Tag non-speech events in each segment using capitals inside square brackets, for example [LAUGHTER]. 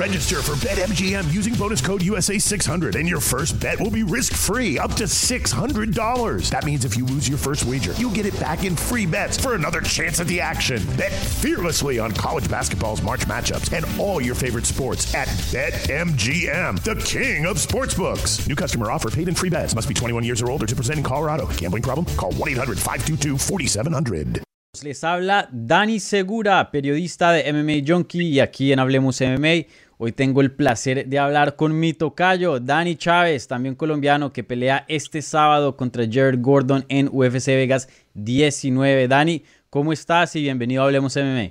Register for BetMGM using bonus code USA600, and your first bet will be risk free up to $600. That means if you lose your first wager, you'll get it back in free bets for another chance at the action. Bet fearlessly on college basketball's March matchups and all your favorite sports at BetMGM, the king of sportsbooks. New customer offer paid in free bets. Must be 21 years or older to present in Colorado. Gambling problem? Call 1 800 522 4700. Les habla Dani Segura, periodista de MMA Junkie y aquí en Hablemos MMA. Hoy tengo el placer de hablar con mi tocayo, Dani Chávez, también colombiano, que pelea este sábado contra Jared Gordon en UFC Vegas 19. Dani, ¿cómo estás? Y bienvenido a Hablemos MMA.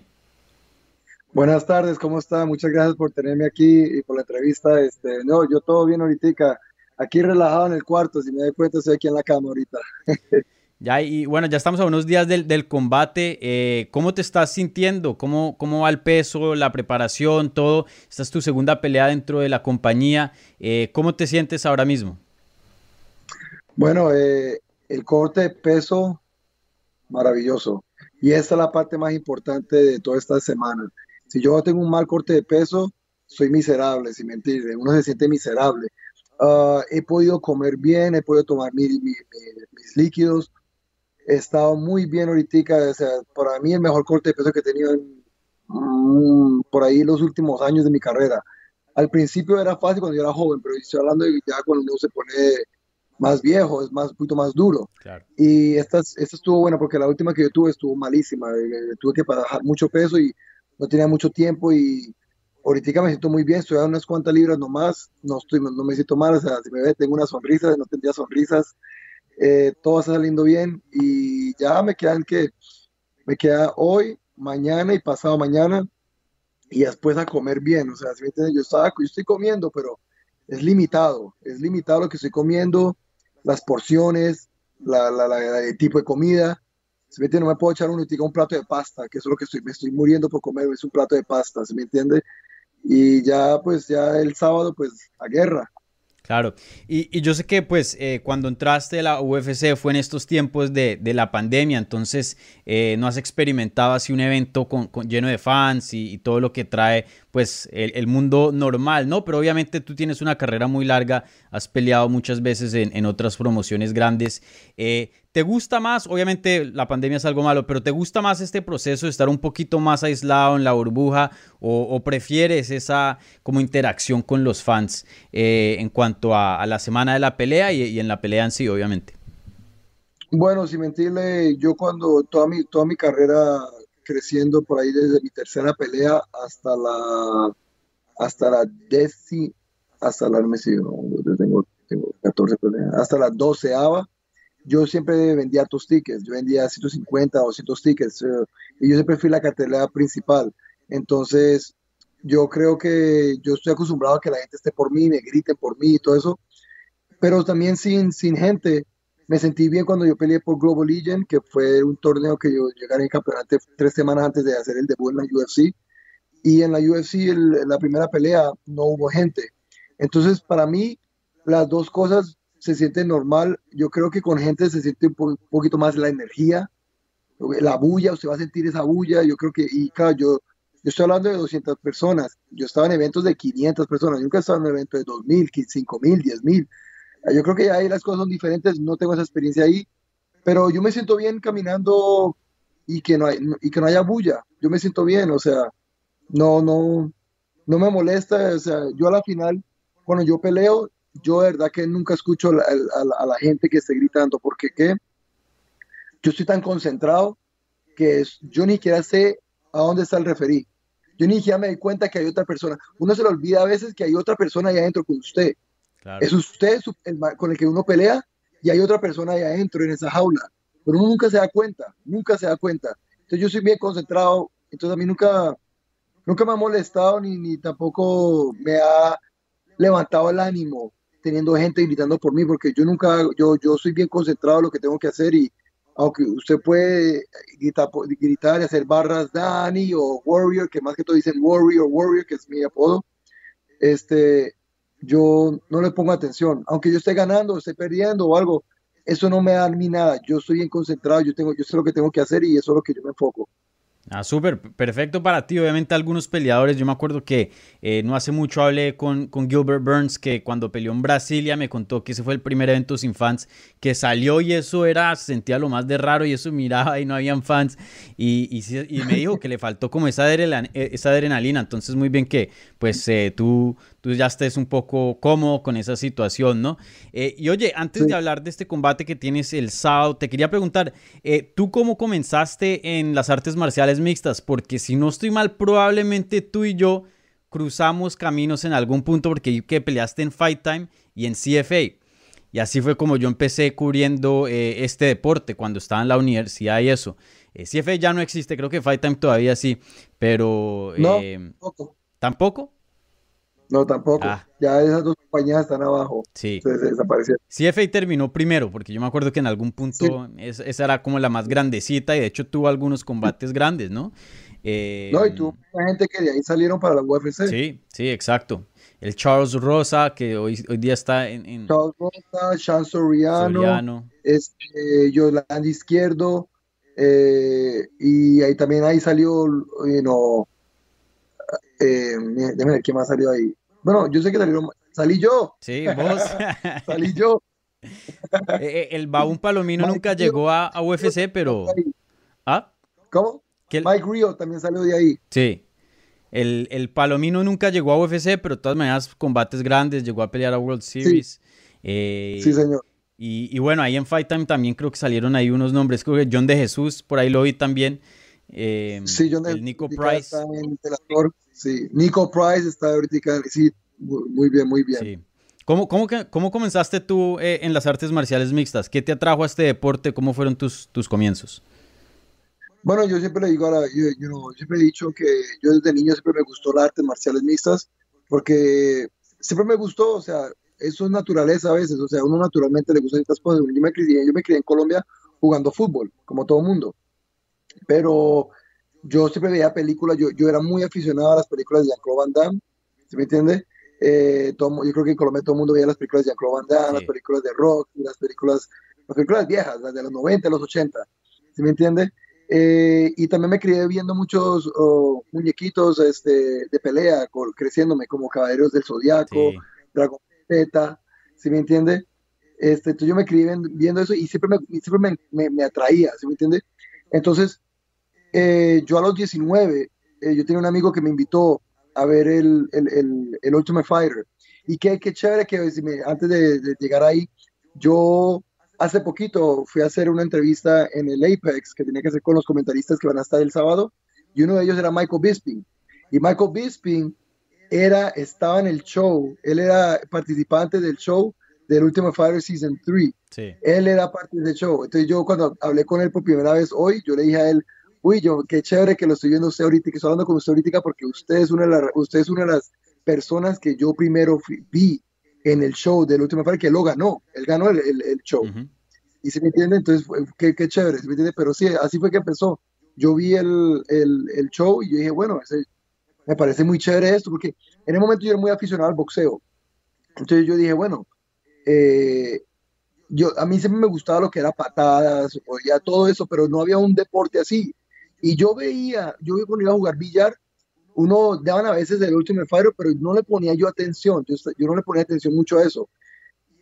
Buenas tardes, ¿cómo está? Muchas gracias por tenerme aquí y por la entrevista. Este, no, yo todo bien ahorita, aquí relajado en el cuarto, si me doy cuenta estoy aquí en la cama ahorita. [LAUGHS] Ya, y bueno, ya estamos a unos días del, combate. Eh, ¿Cómo te estás sintiendo? ¿Cómo, ¿Cómo va el peso, la preparación, todo? Esta es tu segunda pelea dentro de la compañía. Eh, ¿Cómo te sientes ahora mismo? Bueno, eh, el corte de peso, maravilloso. Y esta es la parte más importante de toda esta semana. Si yo tengo un mal corte de peso, soy miserable, sin mentir. Uno se siente miserable. Ah, he podido comer bien, he podido tomar mis líquidos, estado muy bien ahorita, o sea, para mí el mejor corte de peso que he tenido en, mm, por ahí los últimos años de mi carrera. Al principio era fácil cuando yo era joven, pero estoy hablando de ya cuando uno se pone más viejo, es más, un poquito más duro. Y esta, esta estuvo buena porque la última que yo tuve estuvo malísima, eh, eh, tuve que bajar mucho peso y no tenía mucho tiempo y ahorita me siento muy bien, estoy a unas cuantas libras nomás, no, estoy, no me siento mal, o sea, si me ve, tengo una sonrisa, no tendría sonrisas, eh, todo está saliendo bien y ya me quedan que, me queda hoy, mañana y pasado mañana y después a comer bien, o sea, si me entiendes, yo, estaba, yo estoy comiendo, pero es limitado, es limitado lo que estoy comiendo, las porciones, la, la, el tipo de comida, si me entiende, no me puedo echar un, un plato de pasta, que eso es lo que estoy, me estoy muriendo por comer, es un plato de pasta, ¿se me entiende? Y ya, pues, ya el sábado, pues, a guerra. Claro, y, yo sé que pues eh, cuando entraste a la UFC fue en estos tiempos de, la pandemia, entonces eh, no has experimentado así un evento con, lleno de fans y, todo lo que trae pues el, mundo normal, ¿no? Pero obviamente tú tienes una carrera muy larga, has peleado muchas veces en, otras promociones grandes. Eh, ¿Te gusta más? Obviamente la pandemia es algo malo, pero ¿te gusta más este proceso de estar un poquito más aislado en la burbuja o, prefieres esa como interacción con los fans eh, en cuanto a, la semana de la pelea y, en la pelea en sí, obviamente? Bueno, sin mentirle, yo cuando toda mi, toda mi carrera creciendo por ahí desde mi tercera pelea hasta la hasta la décima, hasta la, no me tengo, tengo 14 peleas, hasta la doceava yo siempre vendía tus tickets, yo vendía 150 o 200 tickets, eh, y yo siempre fui la cartelera principal. Entonces, yo creo que yo estoy acostumbrado a que la gente esté por mí, me griten por mí y todo eso, pero también sin, sin gente. Me sentí bien cuando yo peleé por Global Legion, que fue un torneo que yo llegué en campeonato tres semanas antes de hacer el debut en la UFC. Y en la UFC, la primera pelea, no hubo gente. Entonces, para mí, las dos cosas se siente normal. Yo creo que con gente se siente un, poquito más la energía, la bulla, usted va a sentir esa bulla. Yo creo que, y claro, yo, yo estoy hablando de 200 personas. Yo estaba en eventos de 500 personas. Yo nunca he estado en un evento de 2.000, 5.000, 10.000. Yo creo que ahí las cosas son diferentes. No tengo esa experiencia ahí. Pero yo me siento bien caminando y que no, hay, y que no haya bulla. Yo me siento bien, o sea, no, no, no me molesta. O sea, yo a la final, cuando yo peleo, yo de verdad que nunca escucho a, la gente que esté gritando, porque ¿qué? yo estoy tan concentrado que yo ni siquiera sé a dónde está el referí. Yo ni siquiera me doy cuenta que hay otra persona. Uno se le olvida a veces que hay otra persona ahí adentro con usted. Es usted con el que uno pelea y hay otra persona ahí adentro en esa jaula. Pero nunca se da cuenta, nunca se da cuenta. Entonces yo soy bien concentrado, entonces a mí nunca, nunca me ha molestado ni, ni tampoco me ha levantado el ánimo teniendo gente gritando por mí, porque yo nunca, yo, yo soy bien concentrado en lo que tengo que hacer y aunque usted puede gritar, gritar y hacer barras Dani o Warrior, que más que todo dicen Warrior, Warrior, que es mi apodo, este, yo no le pongo atención, aunque yo esté ganando, esté perdiendo o algo, eso no me da ni nada, yo estoy bien concentrado, yo, tengo, yo sé lo que tengo que hacer y eso es lo que yo me enfoco. Ah, súper, perfecto para ti. Obviamente algunos peleadores, yo me acuerdo que eh, no hace mucho hablé con, con, Gilbert Burns, que cuando peleó en Brasilia me contó que ese fue el primer evento sin fans, que salió y eso era, sentía lo más de raro y eso miraba y no habían fans. Y, y, me dijo que le faltó como esa adrenalina, adrenalina. Entonces muy bien que pues eh, tú, tú ya estés un poco cómodo con esa situación, ¿no? Eh, y oye, antes de hablar de este combate que tienes el sábado, te quería preguntar, ¿tú cómo comenzaste en las artes marciales? mixtas, porque si no estoy mal, probablemente tú y yo cruzamos caminos en algún punto porque que peleaste en Fight Time y en CFA. Y así fue como yo empecé cubriendo eh, este deporte cuando estaba en la universidad y eso. Eh, CFA ya no existe, creo que Fight Time todavía sí, pero... No, eh, tampoco. No, tampoco. Ah. Ya esas dos compañías están abajo. Sí. Se, desaparecieron. CFA terminó primero, porque yo me acuerdo que en algún punto esa era como la más grandecita y de hecho tuvo algunos combates grandes, ¿no? Eh, no, y tuvo mucha gente que de ahí salieron para la UFC. Sí, sí, exacto. El Charles Rosa, que hoy, hoy día está en, Charles Rosa, Sean Soriano, Este, Yolanda Izquierdo, eh, y ahí también ahí salió, you know, eh, déjame ver quién más salió ahí. Bueno, yo sé que salieron, salí yo. Sí, vos. [LAUGHS] salí yo. [LAUGHS] Eh, eh, el Baúl Palomino nunca llegó a, UFC, pero... ¿Ah? ¿Cómo? Mike Rio también salió de ahí. Sí. El, el, Palomino nunca llegó a UFC, pero de todas maneras, combates grandes, llegó a pelear a World Series. Sí, sí señor. Y, y, bueno, ahí en Fight Time también creo que salieron ahí unos nombres. Creo que John de Jesús, por ahí lo vi también. Eh, sí, John el Nico Price. Sí, Nico Price está ahorita, sí, muy bien, muy bien. Sí. ¿Cómo, cómo, cómo comenzaste tú eh, en las artes marciales mixtas? ¿Qué te atrajo a este deporte? ¿Cómo fueron tus, tus comienzos? Bueno, yo siempre le digo a la, yo, siempre he dicho que yo desde niño siempre me gustó las artes marciales mixtas porque siempre me gustó, o sea, eso es naturaleza a veces, o sea, uno naturalmente le gusta estas cosas. Yo me crié, yo me crié en Colombia jugando fútbol, como todo mundo, pero yo siempre veía películas, yo, yo era muy aficionado a las películas de Jean-Claude Van Damme, ¿se me entiende? Eh, todo, yo creo que en Colombia todo el mundo veía las películas de Jean-Claude Van Damme, las películas de rock, las películas, las películas viejas, las de los 90, los 80, ¿se me entiende? Eh, y también me crié viendo muchos oh, muñequitos este, de pelea, creciéndome como Caballeros del Zodiaco, Dragon Z, ¿sí me entiende? Este, entonces yo me crié viendo eso y siempre me, siempre me, me atraía, ¿sí me entiende? Entonces, eh, yo a los 19, eh, yo tenía un amigo que me invitó a ver el, el, el, Ultimate Fighter. Y qué, qué chévere que antes de, llegar ahí, yo hace poquito fui a hacer una entrevista en el Apex que tenía que hacer con los comentaristas que van a estar el sábado. Y uno de ellos era Michael Bisping. Y Michael Bisping era, estaba en el show, él era participante del show del Ultimate Fighter Season 3. Él era parte del show. Entonces yo cuando hablé con él por primera vez hoy, yo le dije a él, uy, yo, qué chévere que lo estoy viendo usted ahorita, que estoy hablando con usted ahorita porque usted es una de, las, usted es una de las personas que yo primero vi en el show del último par que lo ganó, él ganó el, el, show. Y se me entiende, entonces, qué, qué chévere, ¿se me entiende? Pero sí, así fue que empezó. Yo vi el, el show y yo dije, bueno, me parece muy chévere esto, porque en el momento yo era muy aficionado al boxeo. Entonces yo dije, bueno, eh, yo, a mí siempre me gustaba lo que era patadas, o ya todo eso, pero no había un deporte así. Y yo veía, yo cuando iba a jugar billar, uno daban a veces el último faro, pero no le ponía yo atención, yo, no le ponía atención mucho a eso.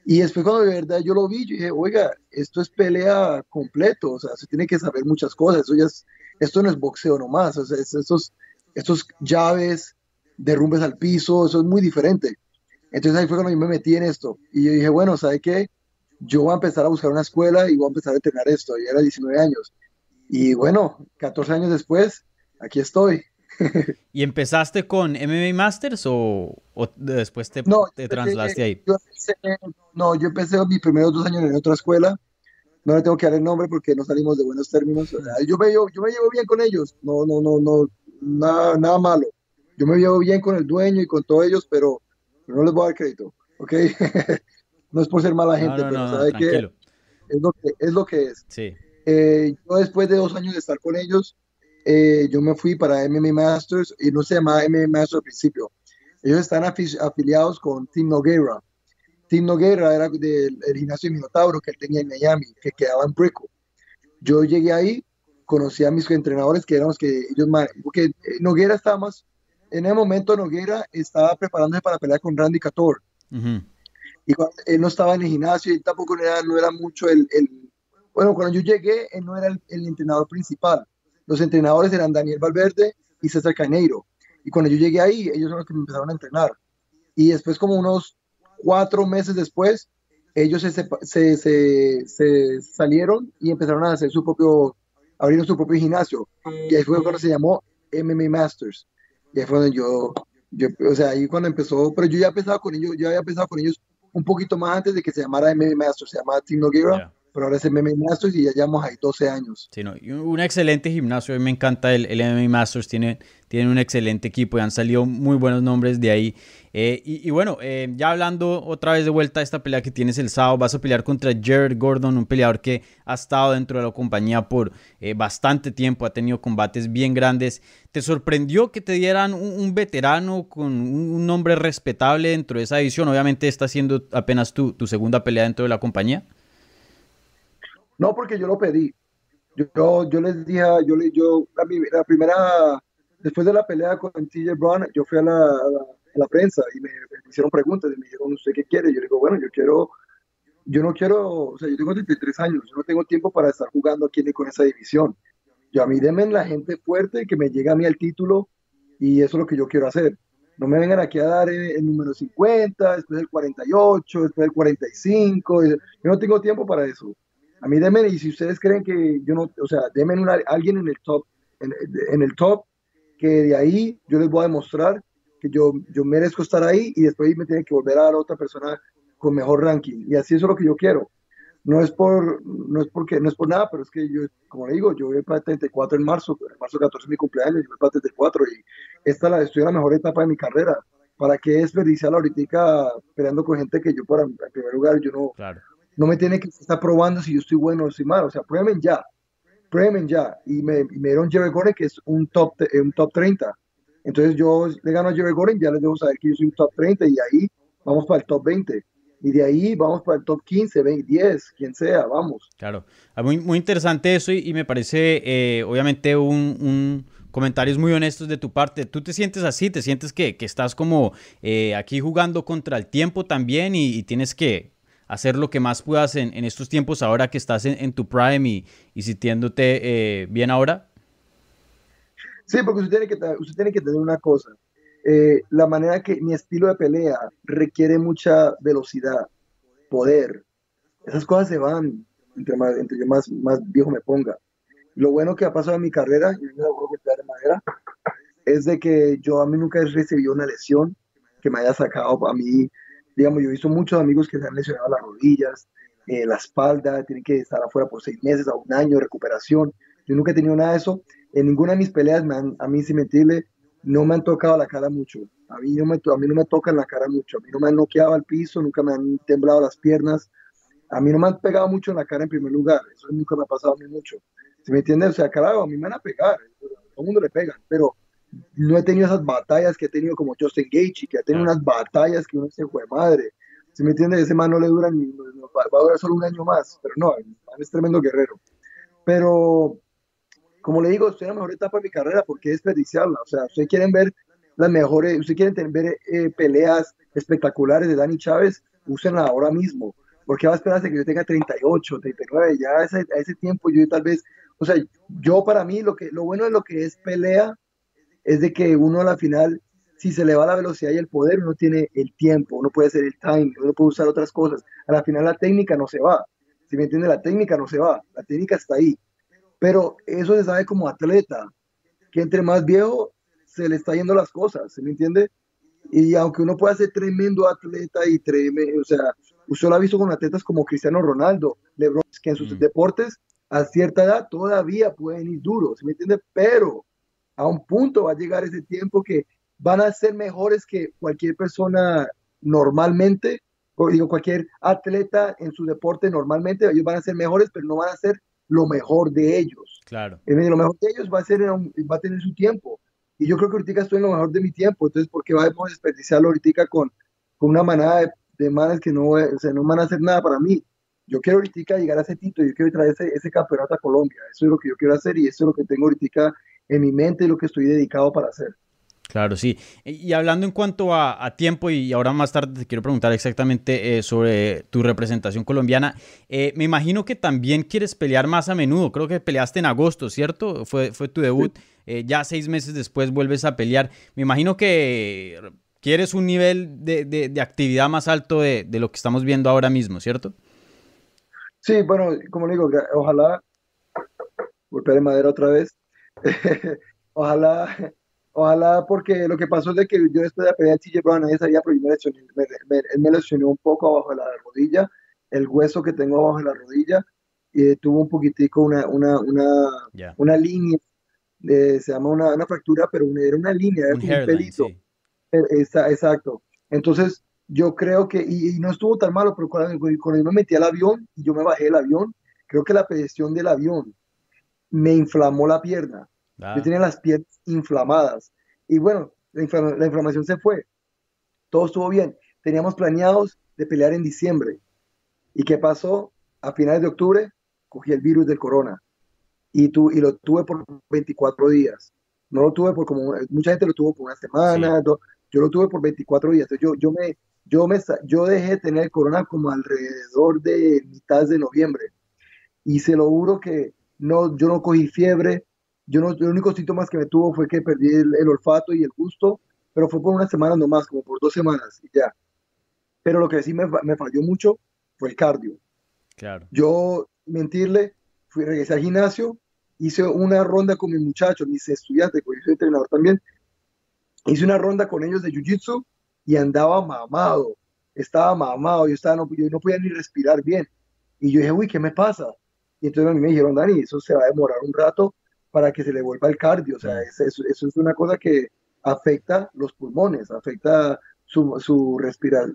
Y después cuando de verdad yo lo vi, yo dije, oiga, esto es pelea completo, o sea, se tiene que saber muchas cosas, eso ya es, esto no es boxeo nomás, o sea, estos, estos llaves, derrumbes al piso, eso es muy diferente. Entonces ahí fue cuando yo me metí en esto. Y yo dije, bueno, ¿sabe qué? Yo voy a empezar a buscar una escuela y voy a empezar a entrenar esto. Y era 19 años. Y bueno, 14 años después, aquí estoy. [LAUGHS] ¿Y empezaste con MMA Masters o, después te, te traslaste ahí? no, yo empecé mis primeros dos años en otra escuela. No le tengo que dar el nombre porque no salimos de buenos términos. Yo me, yo, yo me llevo bien con ellos. No, no, no, no, nada, nada malo. Yo me llevo bien con el dueño y con todos ellos, pero no les voy a dar crédito, ¿ok? [LAUGHS] no es por ser mala gente, pero ¿sabe que es lo que es. Lo que es. Sí. Eh, yo después de dos años de estar con ellos, eh, yo me fui para MMA Masters y no se llamaba MMA Masters al principio. Ellos están afiliados con Team Noguera. Team Noguera era del gimnasio Minotauro que él tenía en Miami, que quedaba en Brico. Yo llegué ahí conocí a mis entrenadores que eran los que ellos, porque eh, Noguera estaba más, en ese momento Noguera estaba preparándose para pelear con Randy Cator. Y cuando, él no estaba en el gimnasio y tampoco era, no era mucho el, el, bueno, cuando yo llegué, él no era el, el, entrenador principal. Los entrenadores eran Daniel Valverde y César Caneiro. Y cuando yo llegué ahí, ellos son los que me empezaron a entrenar. Y después, como unos cuatro meses después, ellos se, se, se, se salieron y empezaron a hacer su propio abrieron su propio gimnasio. Y ahí fue cuando se llamó MMA Masters. Y ahí fue donde yo, yo, o sea, ahí cuando empezó, pero yo ya empezado con ellos, yo había empezado con ellos un poquito más antes de que se llamara MMA Masters, se llamaba Team Noguera pero ahora es MMA Masters y ya llevamos ahí 12 años. Sí, no, un excelente gimnasio, a mí me encanta el, el Masters, tiene, un excelente equipo y han salido muy buenos nombres de ahí. Eh, y, bueno, eh, ya hablando otra vez de vuelta a esta pelea que tienes el sábado, vas a pelear contra Jared Gordon, un peleador que ha estado dentro de la compañía por eh, bastante tiempo, ha tenido combates bien grandes. ¿Te sorprendió que te dieran un, veterano con un, nombre respetable dentro de esa división? Obviamente está siendo apenas tu, tu segunda pelea dentro de la compañía. No, porque yo lo pedí. Yo, yo les dije, yo, yo la, la primera, después de la pelea con TJ Brown, yo fui a la, la, prensa y me, hicieron preguntas y me dijeron, ¿usted qué quiere? Yo le digo, bueno, yo quiero, yo no quiero, o sea, yo tengo 33 años, yo no tengo tiempo para estar jugando aquí con esa división. Yo a mí denme la gente fuerte que me llegue a mí al título y eso es lo que yo quiero hacer. No me vengan aquí a dar el, número 50, después el 48, después el 45. Yo no tengo tiempo para eso. A mí denme, y si ustedes creen que yo no, o sea, denme una, alguien en el top, en, el top, que de ahí yo les voy a demostrar que yo, yo merezco estar ahí y después me tiene que volver a dar a otra persona con mejor ranking. Y así es lo que yo quiero. No es por, no es porque, no es por nada, pero es que yo, como le digo, yo voy para 34 en marzo, en marzo 14 es mi cumpleaños, yo voy para 34 y esta la, estoy en la mejor etapa de mi carrera. ¿Para qué desperdiciar ahorita peleando con gente que yo, para, en primer lugar, yo no, claro no me tiene que estar probando si yo estoy bueno o estoy malo. O sea, prueben ya. Prueben ya. Y me, me dieron Jerry Gordon, que es un top, un top 30. Entonces yo le gano a Jerry Gordon, ya les debo saber que yo soy un top 30 y ahí vamos para el top 20. Y de ahí vamos para el top 15, 20, 10, quien sea, vamos. Claro, ah, muy, muy interesante eso y, me parece eh, obviamente un, un comentarios muy honestos de tu parte. ¿Tú te sientes así? ¿Te sientes que, que estás como eh, aquí jugando contra el tiempo también y, tienes que hacer lo que más puedas en, en estos tiempos ahora que estás en, tu prime y, y sintiéndote eh, bien ahora? Sí, porque usted tiene que, usted tiene que tener una cosa. Eh, la manera que mi estilo de pelea requiere mucha velocidad, poder. Esas cosas se van entre más, entre más, más viejo me ponga. Lo bueno que ha pasado en mi carrera, y de madera, es de que yo a mí nunca he recibido una lesión que me haya sacado a mí Digamos, yo he visto muchos amigos que se han lesionado las rodillas, eh, la espalda, tienen que estar afuera por seis meses a un año de recuperación. Yo nunca he tenido nada de eso. En ninguna de mis peleas, me han, a mí, sin mentirle, no me han tocado la cara mucho. A mí, no me, a mí no me tocan la cara mucho. A mí no me han noqueado al piso, nunca me han temblado las piernas. A mí no me han pegado mucho en la cara en primer lugar. Eso nunca me ha pasado a mí mucho. ¿Se me entiende? O sea, carajo, a mí me van a pegar. Todo el mundo le pegan. Pero no he tenido esas batallas que he tenido como Justin Gaethje, que ha tenido unas batallas que uno se fue madre. Si me entiendes, ese man no le dura ni, va a durar solo un año más, pero no, es tremendo guerrero. Pero, como le digo, estoy en la mejor etapa de mi carrera, porque desperdiciarla? O sea, ustedes quieren ver las mejores, ustedes quieren ver eh, peleas espectaculares de Dani Chávez, úsenla ahora mismo. Porque va a esperar hasta que yo tenga 38, 39, ya a ese, a ese tiempo yo tal vez, o sea, yo para mí lo, que, lo bueno de lo que es pelea es de que uno a la final, si se le va la velocidad y el poder, uno tiene el tiempo, uno puede hacer el time, uno puede usar otras cosas. A la final la técnica no se va. Si me entiende, la técnica no se va, la técnica está ahí. Pero eso se sabe como atleta, que entre más viejo se le está yendo las cosas, ¿se me entiende? Y aunque uno pueda ser tremendo atleta y tremendo, o sea, usted lo ha visto con atletas como Cristiano Ronaldo, LeBron, que en sus mm. deportes a cierta edad todavía pueden ir duros, ¿se me entiende? Pero a un punto va a llegar ese tiempo que van a ser mejores que cualquier persona normalmente, o digo, cualquier atleta en su deporte normalmente, ellos van a ser mejores, pero no van a ser lo mejor de ellos. Claro. lo mejor de ellos va a, ser, va a tener su tiempo. Y yo creo que ahorita estoy en lo mejor de mi tiempo, entonces, ¿por qué vamos a desperdiciarlo ahorita con, con una manada de, de manes que no, o sea, no van a hacer nada para mí? yo quiero ahorita llegar a ese título, yo quiero traer ese, ese campeonato a Colombia, eso es lo que yo quiero hacer y eso es lo que tengo ahorita en mi mente y lo que estoy dedicado para hacer. Claro, sí. Y hablando en cuanto a, tiempo, y ahora más tarde te quiero preguntar exactamente eh, sobre tu representación colombiana, eh, me imagino que también quieres pelear más a menudo. Creo que peleaste en agosto, ¿cierto? Fue, fue tu debut. Eh, ya seis meses después vuelves a pelear. Me imagino que quieres un nivel de, actividad más alto de, lo que estamos viendo ahora mismo, ¿cierto? Sí, bueno, como digo, ojalá, golpear de madera otra vez, [LAUGHS] ojalá Ojalá, porque lo que pasó es de que yo después de la pelea de TJ Brown, nadie sabía, pero yo me lesioné, él me lesionó un poco abajo de la rodilla, el hueso que tengo abajo de la rodilla, y tuvo un poquitico una, una, una, una línea, se llama una, una, fractura, pero era una línea, era un, pelito. E, exacto. Entonces, yo creo que, y, no estuvo tan malo, pero cuando, cuando, yo me metí al avión y yo me bajé del avión, creo que la presión del avión me inflamó la pierna. Yo ah. tenía las piernas inflamadas. Y bueno, la, inflamación se fue. Todo estuvo bien. Teníamos planeados de pelear en diciembre. ¿Y qué pasó? A finales de octubre cogí el virus del corona. Y, tu, y lo tuve por 24 días. No lo tuve por como, mucha gente lo tuvo por una semana, yo lo tuve por 24 días. Entonces yo, yo, me, yo, me, yo dejé de tener el corona como alrededor de mitad de noviembre. Y se lo juro que no, yo no cogí fiebre, yo no, los únicos síntomas que me tuvo fue que perdí el, olfato y el gusto, pero fue por una semana nomás, como por dos semanas y ya. Pero lo que sí me, me falló mucho fue el cardio. Claro. Yo, mentirle, fui, regresé al gimnasio, hice una ronda con mis muchachos, mis estudiantes, porque yo soy entrenador también. Hice una ronda con ellos de jiu-jitsu y andaba mamado. Estaba mamado, yo, estaba, no, yo no podía ni respirar bien. Y yo dije, uy, ¿qué me pasa? Y entonces a mí me dijeron, Dani, eso se va a demorar un rato para que se le vuelva el cardio. O sea, eso, es una cosa que afecta los pulmones, afecta su, su,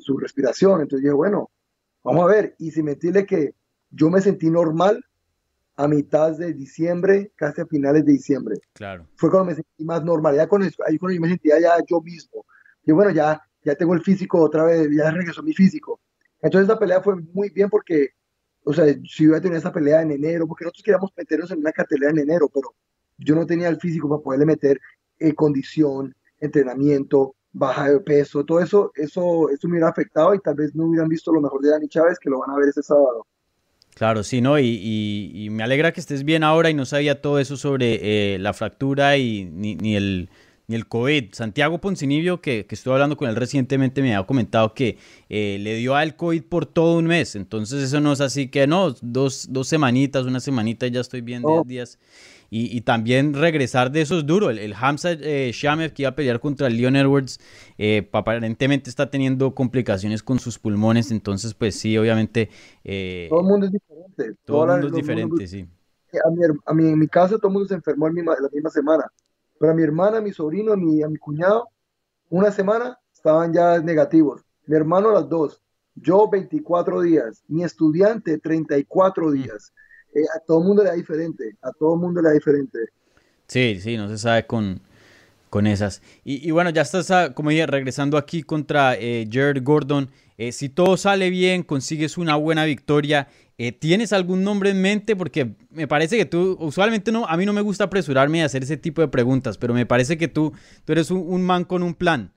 su respiración. Entonces dije, bueno, vamos a ver. Y si mentirle que yo me sentí normal a mitad de diciembre, casi a finales de diciembre. Claro. Fue cuando me sentí más normal. Ya con ahí cuando yo me sentía ya yo mismo. Y bueno, ya, ya tengo el físico otra vez, ya regresó mi físico. Entonces la pelea fue muy bien porque, o sea, si iba a tener esa pelea en enero, porque nosotros queríamos meternos en una cartelera en enero, pero yo no tenía el físico para poderle meter eh, condición, entrenamiento, baja de peso, todo eso, eso, eso me hubiera afectado y tal vez no hubieran visto lo mejor de Dani Chávez que lo van a ver este sábado. Claro, sí, ¿no? Y, me alegra que estés bien ahora y no sabía todo eso sobre eh, la fractura y ni, el, ni el COVID. Santiago Poncinibio, que, que estuve hablando con él recientemente, me ha comentado que eh, le dio al COVID por todo un mes. Entonces eso no es así que no, dos, dos semanitas, una semanita y ya estoy bien, 10 días. Y, también regresar de eso es duro. El, el Hamza eh, Shamev que iba a pelear contra Leon Edwards, eh, aparentemente está teniendo complicaciones con sus pulmones. Entonces, pues sí, obviamente. Eh, todo el mundo es diferente. Todo el mundo es diferente, sí. A mi, a mi, en mi casa todo el mundo se enfermó en la misma semana. Pero a mi hermana, mi sobrino, a mi, cuñado, una semana estaban ya negativos. Mi hermano las dos. Yo 24 días. Mi estudiante 34 días. Eh, a todo mundo le da diferente, a todo mundo le da diferente. Sí, sí, no se sabe con, con esas. Y, bueno, ya estás, ah, como dije, regresando aquí contra eh, Jared Gordon. Eh, si todo sale bien, consigues una buena victoria, ¿tienes algún nombre en mente? Porque me parece que tú, usualmente no, a mí no me gusta apresurarme a hacer ese tipo de preguntas, pero me parece que tú, tú eres un, man con un plan.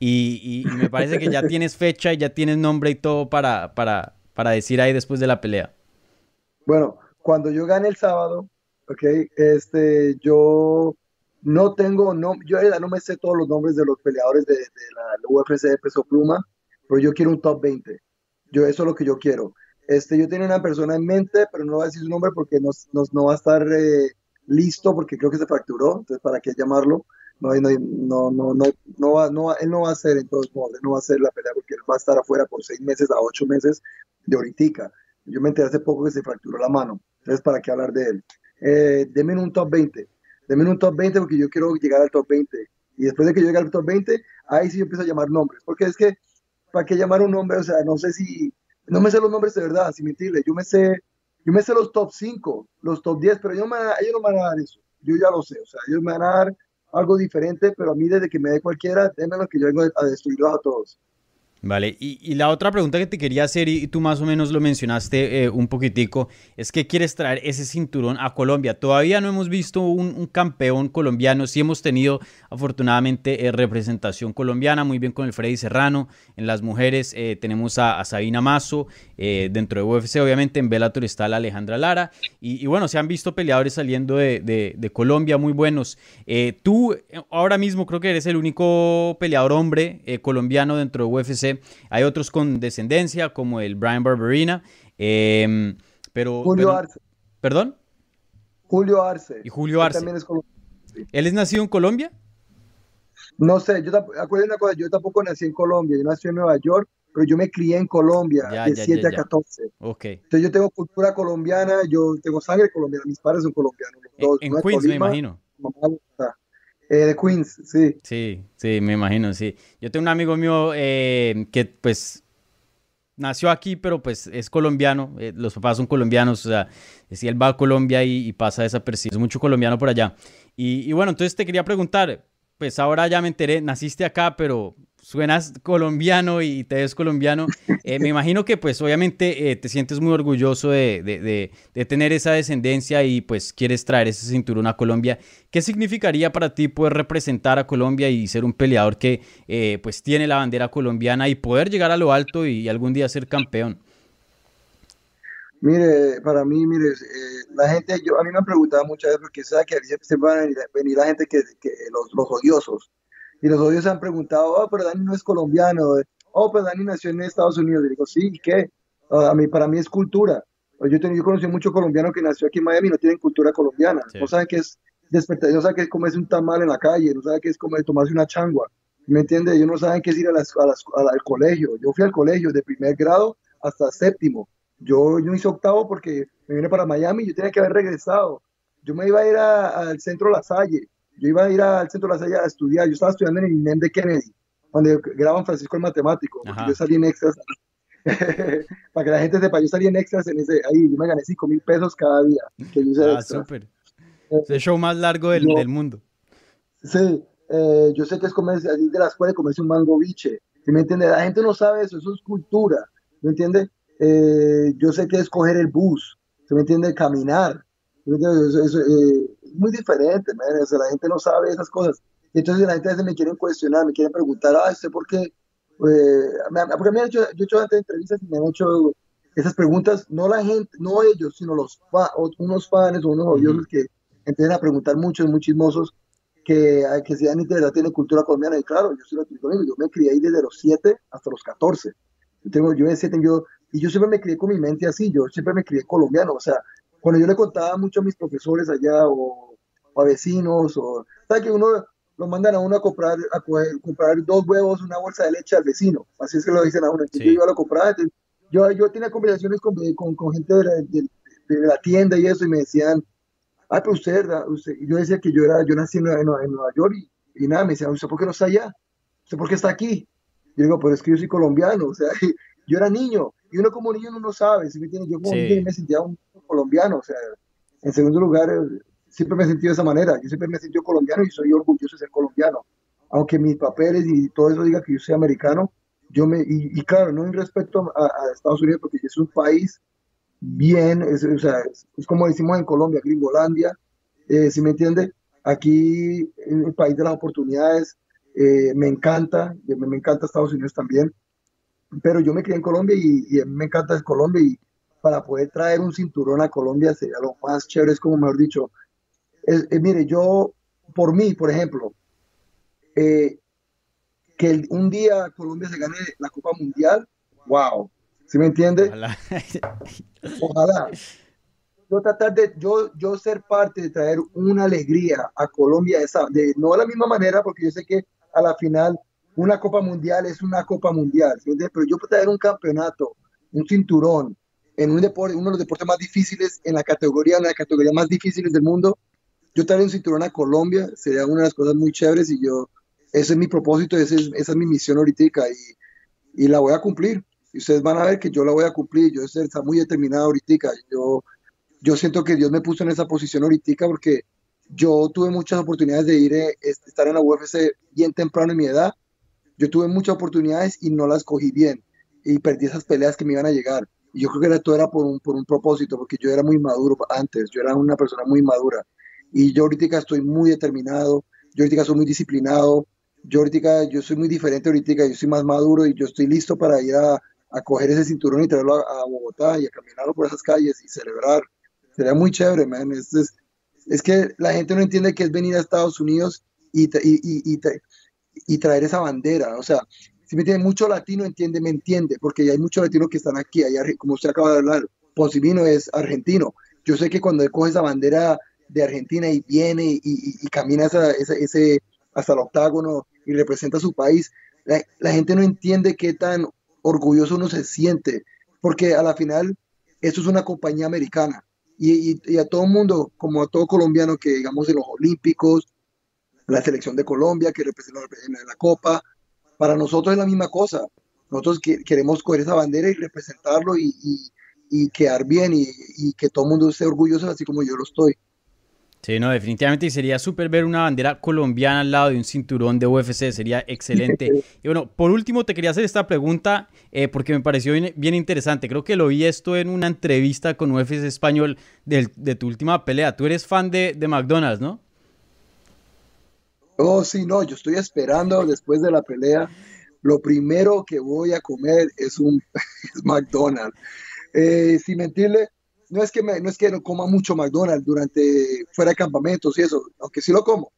Y, y, me parece que ya [LAUGHS] tienes fecha y ya tienes nombre y todo para, para, para decir ahí después de la pelea. Bueno, cuando yo gane el sábado, ok, este, yo no tengo, no, yo no me sé todos los nombres de los peleadores de, la, UFC de peso pluma, pero yo quiero un top 20. Yo, eso es lo que yo quiero. Este, yo tengo una persona en mente, pero no voy a decir su nombre porque no, no va a estar eh, listo porque creo que se fracturó, entonces para qué llamarlo. No, no, no, no, no, no, va, no, él no va a hacer en todos modos, él no va a hacer la pelea porque él va a estar afuera por seis meses a ocho meses de ahorita. Yo me enteré hace poco que se fracturó la mano. Entonces, ¿para qué hablar de él? Eh, deme un top 20. Deme un top 20 porque yo quiero llegar al top 20. Y después de que yo llegue al top 20, ahí sí yo empiezo a llamar nombres. Porque es que, ¿para qué llamar un nombre? O sea, no sé si, no me sé los nombres de verdad, sin mentirle. Yo me sé, yo me sé los top 5, los top 10, pero ellos, me, ellos no me van a dar eso. Yo ya lo sé. O sea, ellos me van a dar algo diferente, pero a mí desde que me dé cualquiera, déme lo que yo vengo a destruirlos a todos. Vale, y, la otra pregunta que te quería hacer, y, tú más o menos lo mencionaste eh, un poquitico, es que quieres traer ese cinturón a Colombia. Todavía no hemos visto un, campeón colombiano, sí hemos tenido afortunadamente eh, representación colombiana, muy bien con el Freddy Serrano, en las mujeres eh, tenemos a, Sabina Mazo, dentro de UFC obviamente, en Bellator está la Alejandra Lara, y, bueno, se han visto peleadores saliendo de, Colombia muy buenos. tú ahora mismo creo que eres el único peleador hombre colombiano dentro de UFC hay otros con descendencia, como el Brian Barberina. Em, pero, Julio Arce. ¿Perdón? Julio Arce. Y Julio Arce. También es ¿Él es nacido en Colombia? No sé, yo una cosa, yo tampoco nací en Colombia, yo nací en Nueva York, pero yo me crié en Colombia de 7 a 14. Okay. Entonces yo tengo cultura colombiana, yo tengo sangre colombiana, mis padres son colombianos. en, Queens, me imagino. Eh, de Queens, sí. Sí, sí, me imagino, sí. Yo tengo un amigo mío eh, que pues nació aquí, pero pues es colombiano, eh, los papás son colombianos, o sea, si él va a Colombia y, pasa desapercibido, es mucho colombiano por allá. Y, y, bueno, entonces te quería preguntar, pues ahora ya me enteré, naciste acá, pero suenas colombiano y te ves colombiano. Eh, me [LAUGHS] imagino que pues obviamente eh, te sientes muy orgulloso de, tener esa descendencia y pues quieres traer ese cinturón a Colombia. ¿Qué significaría para ti poder representar a Colombia y ser un peleador que eh, pues tiene la bandera colombiana y poder llegar a lo alto y, algún día ser campeón? Mire, para mí, mire, la gente, yo, a mí me han preguntado muchas veces porque sabe que siempre van a venir, la gente que, los, los odiosos y los odios se han preguntado, oh, pero Dani no es colombiano, oh, pero Dani nació en Estados Unidos. Y digo, sí, ¿qué? A mí, para mí es cultura. Yo, yo conocí mucho colombiano que nació aquí en Miami y no tienen cultura colombiana. No saben qué es despertar, no saben qué es comerse un tamal en la calle, no saben qué es comer, tomarse una changua. ¿Me entiendes? Ellos no saben qué es ir a las, al colegio. Yo fui al colegio de primer grado hasta séptimo. Yo, yo hice octavo porque me vine para Miami y yo tenía que haber regresado. Yo me iba a ir al centro La Salle yo iba a ir al centro de la Salle a estudiar, yo estaba estudiando en el INEM de Kennedy, donde graban Francisco el Matemático, yo salí en extras, [LAUGHS] para que la gente sepa, yo salí en extras en ese, ahí, yo me gané 5 mil pesos cada día. Que ah, súper. Es el show más largo del, del mundo. Sí, eh, yo sé que es comerse, de la escuela comerse un mango biche, me entiende? La gente no sabe eso, eso es cultura, ¿me entiende? Eh, yo sé que es coger el bus, ¿se me entiende? Caminar, ¿me entiende? Eso, eh, muy diferente, o sea, la gente no sabe esas cosas. Entonces la gente a veces me quieren cuestionar, me quieren preguntar, ah, ¿usted por qué? Eh, porque me han hecho, yo he hecho antes entrevistas y me han hecho esas preguntas, no la gente, no ellos, sino los unos fans o unos odiosos que empiezan a preguntar muchos, muy chismosos, que, que si de verdad tiene cultura colombiana. Y claro, yo soy latinoamericano, yo me crié ahí desde los 7 hasta los 14. Yo tengo, yo en 7, yo, y yo siempre me crié con mi mente así, yo siempre me crié colombiano, o sea, cuando yo le contaba mucho a mis profesores allá o, a vecinos, o ¿sabes que uno lo mandan a uno a comprar, a comprar dos huevos, una bolsa de leche al vecino? Así es que lo dicen a uno. Entonces yo iba a comprar. Yo, yo tenía conversaciones con, con, con gente de la, de, la, tienda y eso, y me decían, ah, pero usted, usted, yo decía que yo era, yo nací en, en, Nueva York y, nada, me decían, ¿usted por qué no está allá? ¿Usted por qué está aquí? Yo digo, pero es que yo soy colombiano, [LAUGHS] o sea, [LAUGHS] yo era niño, y uno como niño no sabe, si me tiene, yo como niño me sentía un colombiano, o sea, en segundo lugar, eh, siempre me he sentido de esa manera, yo siempre me he sentido colombiano y soy orgulloso de ser colombiano, aunque mis papeles y todo eso diga que yo soy americano, yo me, y, claro, no en respecto a, Estados Unidos, porque es un país bien, es, o sea, es, como decimos en Colombia, Gringolandia, eh, me entiende, aquí en el país de las oportunidades, eh, me encanta, me, me, encanta Estados Unidos también, pero yo me crié en Colombia y, mí me encanta Colombia y para poder traer un cinturón a Colombia sería lo más chévere, es como mejor dicho. mire, yo, por mí, por ejemplo, eh, que un día Colombia se gane la Copa Mundial, wow, ¿sí me entiende? [LAUGHS] Ojalá. Yo tratar de, yo, yo ser parte de traer una alegría a Colombia, esa, de, no de la misma manera, porque yo sé que a la final una Copa Mundial es una Copa Mundial, pero yo puedo traer un campeonato, un cinturón, en un deporte, uno de los deportes más difíciles en la categoría, en la categoría más difíciles del mundo, yo traer un cinturón a Colombia sería una de las cosas muy chéveres y yo, ese es mi propósito, esa es, esa es mi misión ahorita y, y la voy a cumplir. Y ustedes van a ver que yo la voy a cumplir, yo estoy muy determinado ahorita, yo, yo siento que Dios me puso en esa posición ahorita porque yo tuve muchas oportunidades de ir, eh, estar en la UFC bien temprano en mi edad yo tuve muchas oportunidades y no las cogí bien y perdí esas peleas que me iban a llegar. Y yo creo que era, todo era por un, por un propósito, porque yo era muy maduro antes, yo era una persona muy madura. Y yo ahorita estoy muy determinado, yo ahorita soy muy disciplinado, yo ahorita yo soy muy diferente ahorita, yo soy más maduro y yo estoy listo para ir a, a coger ese cinturón y traerlo a, Bogotá y a caminarlo por esas calles y celebrar. Sería muy chévere, man. Es, es, es que la gente no entiende que es venir a Estados Unidos y, y, y, y traer esa bandera. O sea, si me entiende, mucho latino entiende, me entiende, porque hay muchos latinos que están aquí, allá, como usted acaba de hablar, Poncivino es argentino. Yo sé que cuando él coge esa bandera de Argentina y viene y, y, camina esa, ese, hasta el octágono y representa a su país, la, gente no entiende qué tan orgulloso uno se siente, porque a la final esto es una compañía americana y, y a todo mundo, como a todo colombiano que digamos en los Olímpicos, la selección de Colombia que representa en la Copa, para nosotros es la misma cosa. Nosotros queremos coger esa bandera y representarlo y, y, quedar bien y, y, que todo el mundo esté orgulloso así como yo lo estoy. Sí, no, definitivamente sería súper ver una bandera colombiana al lado de un cinturón de UFC, sería excelente. [LAUGHS] y bueno, por último te quería hacer esta pregunta eh, porque me pareció bien, interesante. Creo que lo vi esto en una entrevista con UFC Español de, de tu última pelea. Tú eres fan de, de McDonald's, ¿no? Oh, sí, no, yo estoy esperando después de la pelea. Lo primero que voy a comer es un [LAUGHS] McDonald's. Eh, sin mentirle, no es que no es que no coma mucho McDonald's durante fuera de campamentos y eso, aunque sí lo como,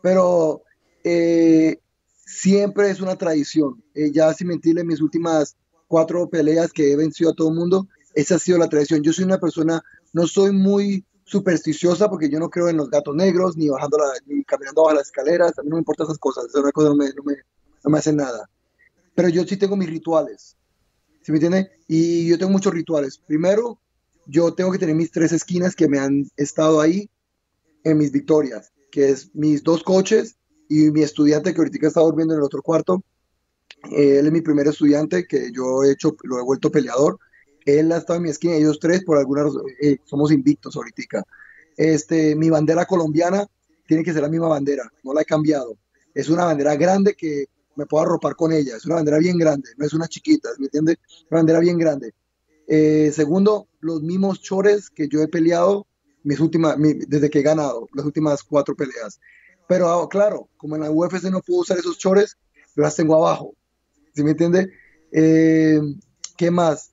pero eh, siempre es una tradición. Eh, ya sin mentirle, mis últimas cuatro peleas que he vencido a todo el mundo, esa ha sido la tradición. Yo soy una persona, no soy muy supersticiosa porque yo no creo en los gatos negros, ni bajando la, ni caminando bajo las escaleras, a mí no me importan esas cosas, esas cosas no me, no me, no me hacen nada. Pero yo sí tengo mis rituales, ¿sí me entiende? Y yo tengo muchos rituales. Primero, yo tengo que tener mis tres esquinas que me han estado ahí en mis victorias, que es mis dos coches y mi estudiante que ahorita está durmiendo en el otro cuarto. él es mi primer estudiante que yo he hecho, lo he vuelto peleador él ha estado en mi esquina, ellos tres, por alguna razón, eh, somos invictos ahorita. Este, mi bandera colombiana tiene que ser la misma bandera, no la he cambiado. Es una bandera grande que me puedo arropar con ella, es una bandera bien grande, no es una chiquita, ¿me entiendes? Bandera bien grande. Eh, segundo, los mismos chores que yo he peleado mis últimas, desde que he ganado, las últimas cuatro peleas. Pero ah, claro, como en la UFC no puedo usar esos chores, las tengo abajo. ¿Sí me entiende? Eh, ¿Qué más?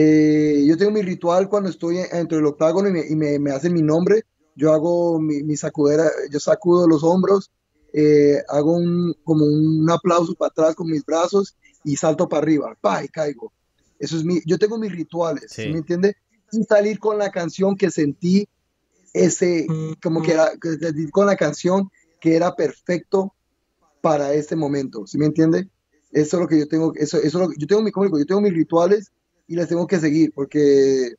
Eh, yo tengo mi ritual cuando estoy dentro del octágono y me, me, hacen mi nombre. Yo hago mi, sacudera, yo sacudo los hombros, eh, hago un, como un aplauso para atrás con mis brazos y salto para arriba, pa, y caigo. Eso es mi, yo tengo mis rituales, sí. ¿me entiende? Y salir con la canción que sentí, ese, como que era, con la canción que era perfecto para este momento, ¿sí me entiende? Eso es lo que yo tengo, eso, eso yo tengo mi, yo tengo mis rituales y las tengo que seguir porque,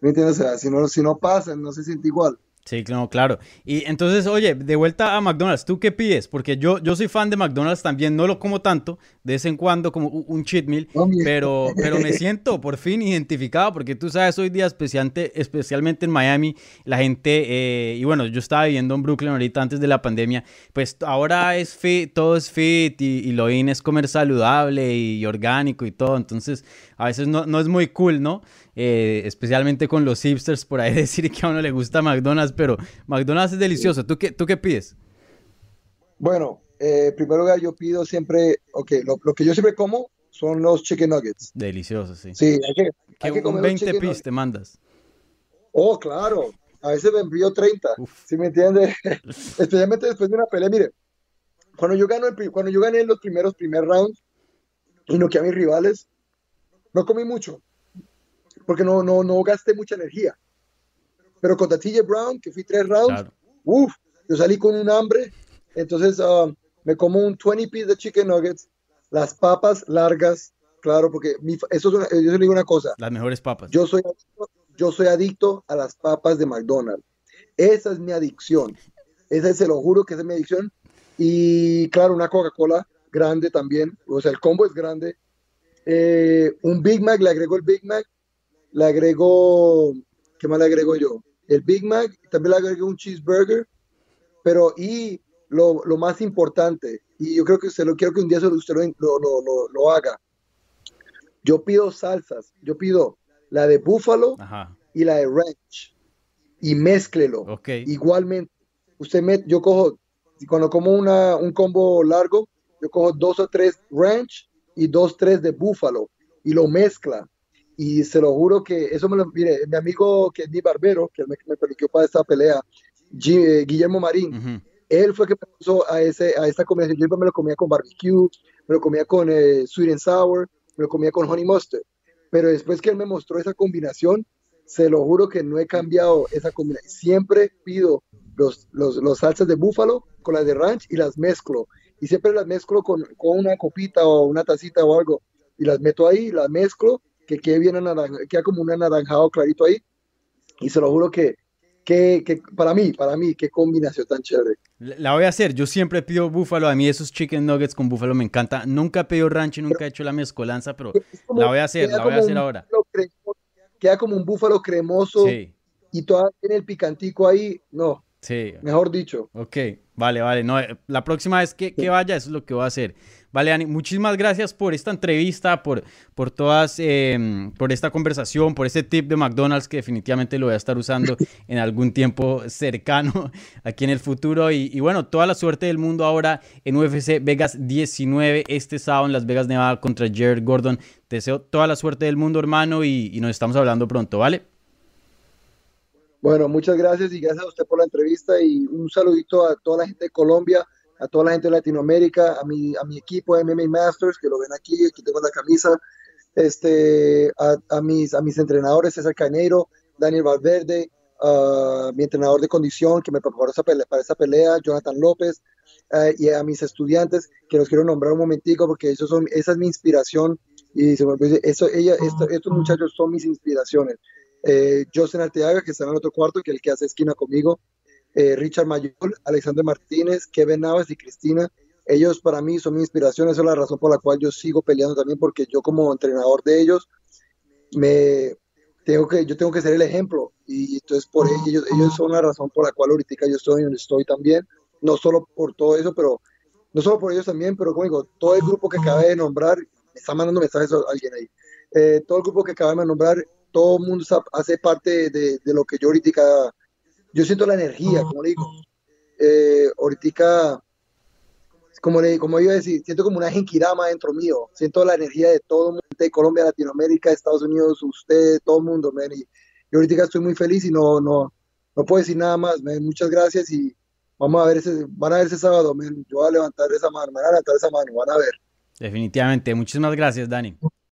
¿me entiendes? O sea, si no, si no pasan, no se siente igual. Sí, no, claro. Y entonces, oye, de vuelta a McDonald's, ¿tú qué pides? Porque yo, yo soy fan de McDonald's también, no lo como tanto, de vez en cuando como un cheat meal, pero, pero me [LAUGHS] siento por fin identificado, porque tú sabes, hoy día especialmente, especialmente en Miami, la gente, eh, y bueno, yo estaba viviendo en Brooklyn ahorita antes de la pandemia, pues ahora es fit, todo es fit y, lo in es comer saludable y orgánico y todo, entonces a veces no, no es muy cool, ¿no? Eh, especialmente con los hipsters por ahí [LAUGHS] decir que a uno le gusta McDonald's, pero McDonald's es delicioso. ¿Tú qué, tú qué pides? Bueno, eh, primero yo pido siempre, ok, lo, que yo siempre como son los chicken nuggets. Deliciosos, sí. Sí, hay que, hay que comer 20 pis te mandas. Oh, claro. A veces me envío 30, ¿sí me entiendes? [LAUGHS] Especialmente después de una pelea. Mire, cuando yo, gano el, cuando yo gané los primeros primer rounds y no que a mis rivales, no comí mucho porque no, no, no gasté mucha energía. Pero con TJ Brown, que fui tres rounds, uff, yo salí con un hambre. Entonces um, me como un 20 piece de chicken nuggets, las papas largas, claro, porque eso es yo le digo una cosa. Las mejores papas. Yo soy, yo soy adicto a las papas de McDonald's. Esa es mi adicción. Esa se lo juro que esa es mi adicción. Y claro, una Coca-Cola grande también. O sea, el combo es grande. Eh, un Big Mac, le agrego el Big Mac le agrego, ¿qué más le agrego yo? El Big Mac, también le agrego un cheeseburger, pero y lo, lo más importante, y yo creo que usted lo quiero que un día usted lo, lo, lo, haga. Yo pido salsas, yo pido la de búfalo y la de ranch y mézclelo. Igualmente, usted yo cojo, cuando como una, un combo largo, yo cojo dos o tres ranch y dos, tres de búfalo y lo mezcla. Y se lo juro que eso me lo, mire, mi amigo que es mi barbero, que me, me para esta pelea, eh, Guillermo Marín, él fue que me puso a, ese, a esta comida. Yo me lo comía con barbecue, me lo comía con eh, sweet and sour, me lo comía con honey mustard. Pero después que él me mostró esa combinación, se lo juro que no he cambiado esa combinación. Siempre pido los, los, los salsas de búfalo con las de ranch y las mezclo. Y siempre las mezclo con, con una copita o una tacita o algo. Y las meto ahí, las mezclo, que quede bien anaranjado, queda como un anaranjado clarito ahí. Y se lo juro que que, para mí, para mí, qué combinación tan chévere. La voy a hacer. Yo siempre pido búfalo. A mí esos chicken nuggets con búfalo me encanta. Nunca he pedido rancho, nunca he hecho la mezcolanza, pero la voy a hacer, la voy a hacer ahora. queda como un búfalo cremoso y todavía tiene el picantico ahí. No. Sí. Mejor dicho. Ok, vale, vale. No, eh, la próxima vez que, que vaya, eso es lo que voy a hacer. Vale, Ani, muchísimas gracias por esta entrevista, por, por todas, em, por esta conversación, por este tip de McDonald's que definitivamente lo voy a estar usando [LAUGHS] en algún tiempo cercano [LAUGHS] aquí en el futuro. Y, bueno, toda la suerte del mundo ahora en UFC Vegas 19 este sábado en Las Vegas, Nevada contra Jared Gordon. Te deseo toda la suerte del mundo, hermano, y, y nos estamos hablando pronto, ¿vale? Bueno, muchas gracias y gracias a usted por la entrevista y un saludito a toda la gente de Colombia a toda la gente de Latinoamérica, a mi, a mi equipo de MMA Masters, que lo ven aquí, aquí tengo la camisa, este, a, mis, a mis entrenadores, César Caneiro, Daniel Valverde, mi entrenador de condición que me preparó esa pelea, para esa pelea, Jonathan López, eh, y a mis estudiantes, que los quiero nombrar un momentico porque esos son, esa es mi inspiración, y eso, ella, estos muchachos son mis inspiraciones. Eh, José Arteaga, que está en otro cuarto, que el que hace esquina conmigo, eh, Richard Mayol, Alexander Martínez, Kevin Navas y Cristina. Ellos para mí son mi inspiración, esa es la razón por la cual yo sigo peleando también, porque yo como entrenador de ellos, me tengo que, yo tengo que ser el ejemplo. Y entonces por ellos, ellos son la razón por la cual ahorita yo estoy donde estoy también, no solo por todo eso, pero no solo por ellos también, pero como digo, todo el grupo que acabé de nombrar, me está mandando mensajes a alguien ahí, eh, todo el grupo que acabé de nombrar, todo el mundo hace parte de, de lo que yo ahorita yo siento la energía, como le digo. Eh, ahorita, como, le, como iba a decir, siento como una genkirama dentro mío. Siento la energía de todo el mundo, de Colombia, Latinoamérica, Estados Unidos, usted, todo el mundo, man. Y, ahorita estoy muy feliz y no, no, no puedo decir nada más, man. Muchas gracias y vamos a ver ese, van a ver ese sábado, man. Yo voy a levantar esa mano, van a levantar esa mano, van a ver. Definitivamente. Muchísimas gracias, Dani.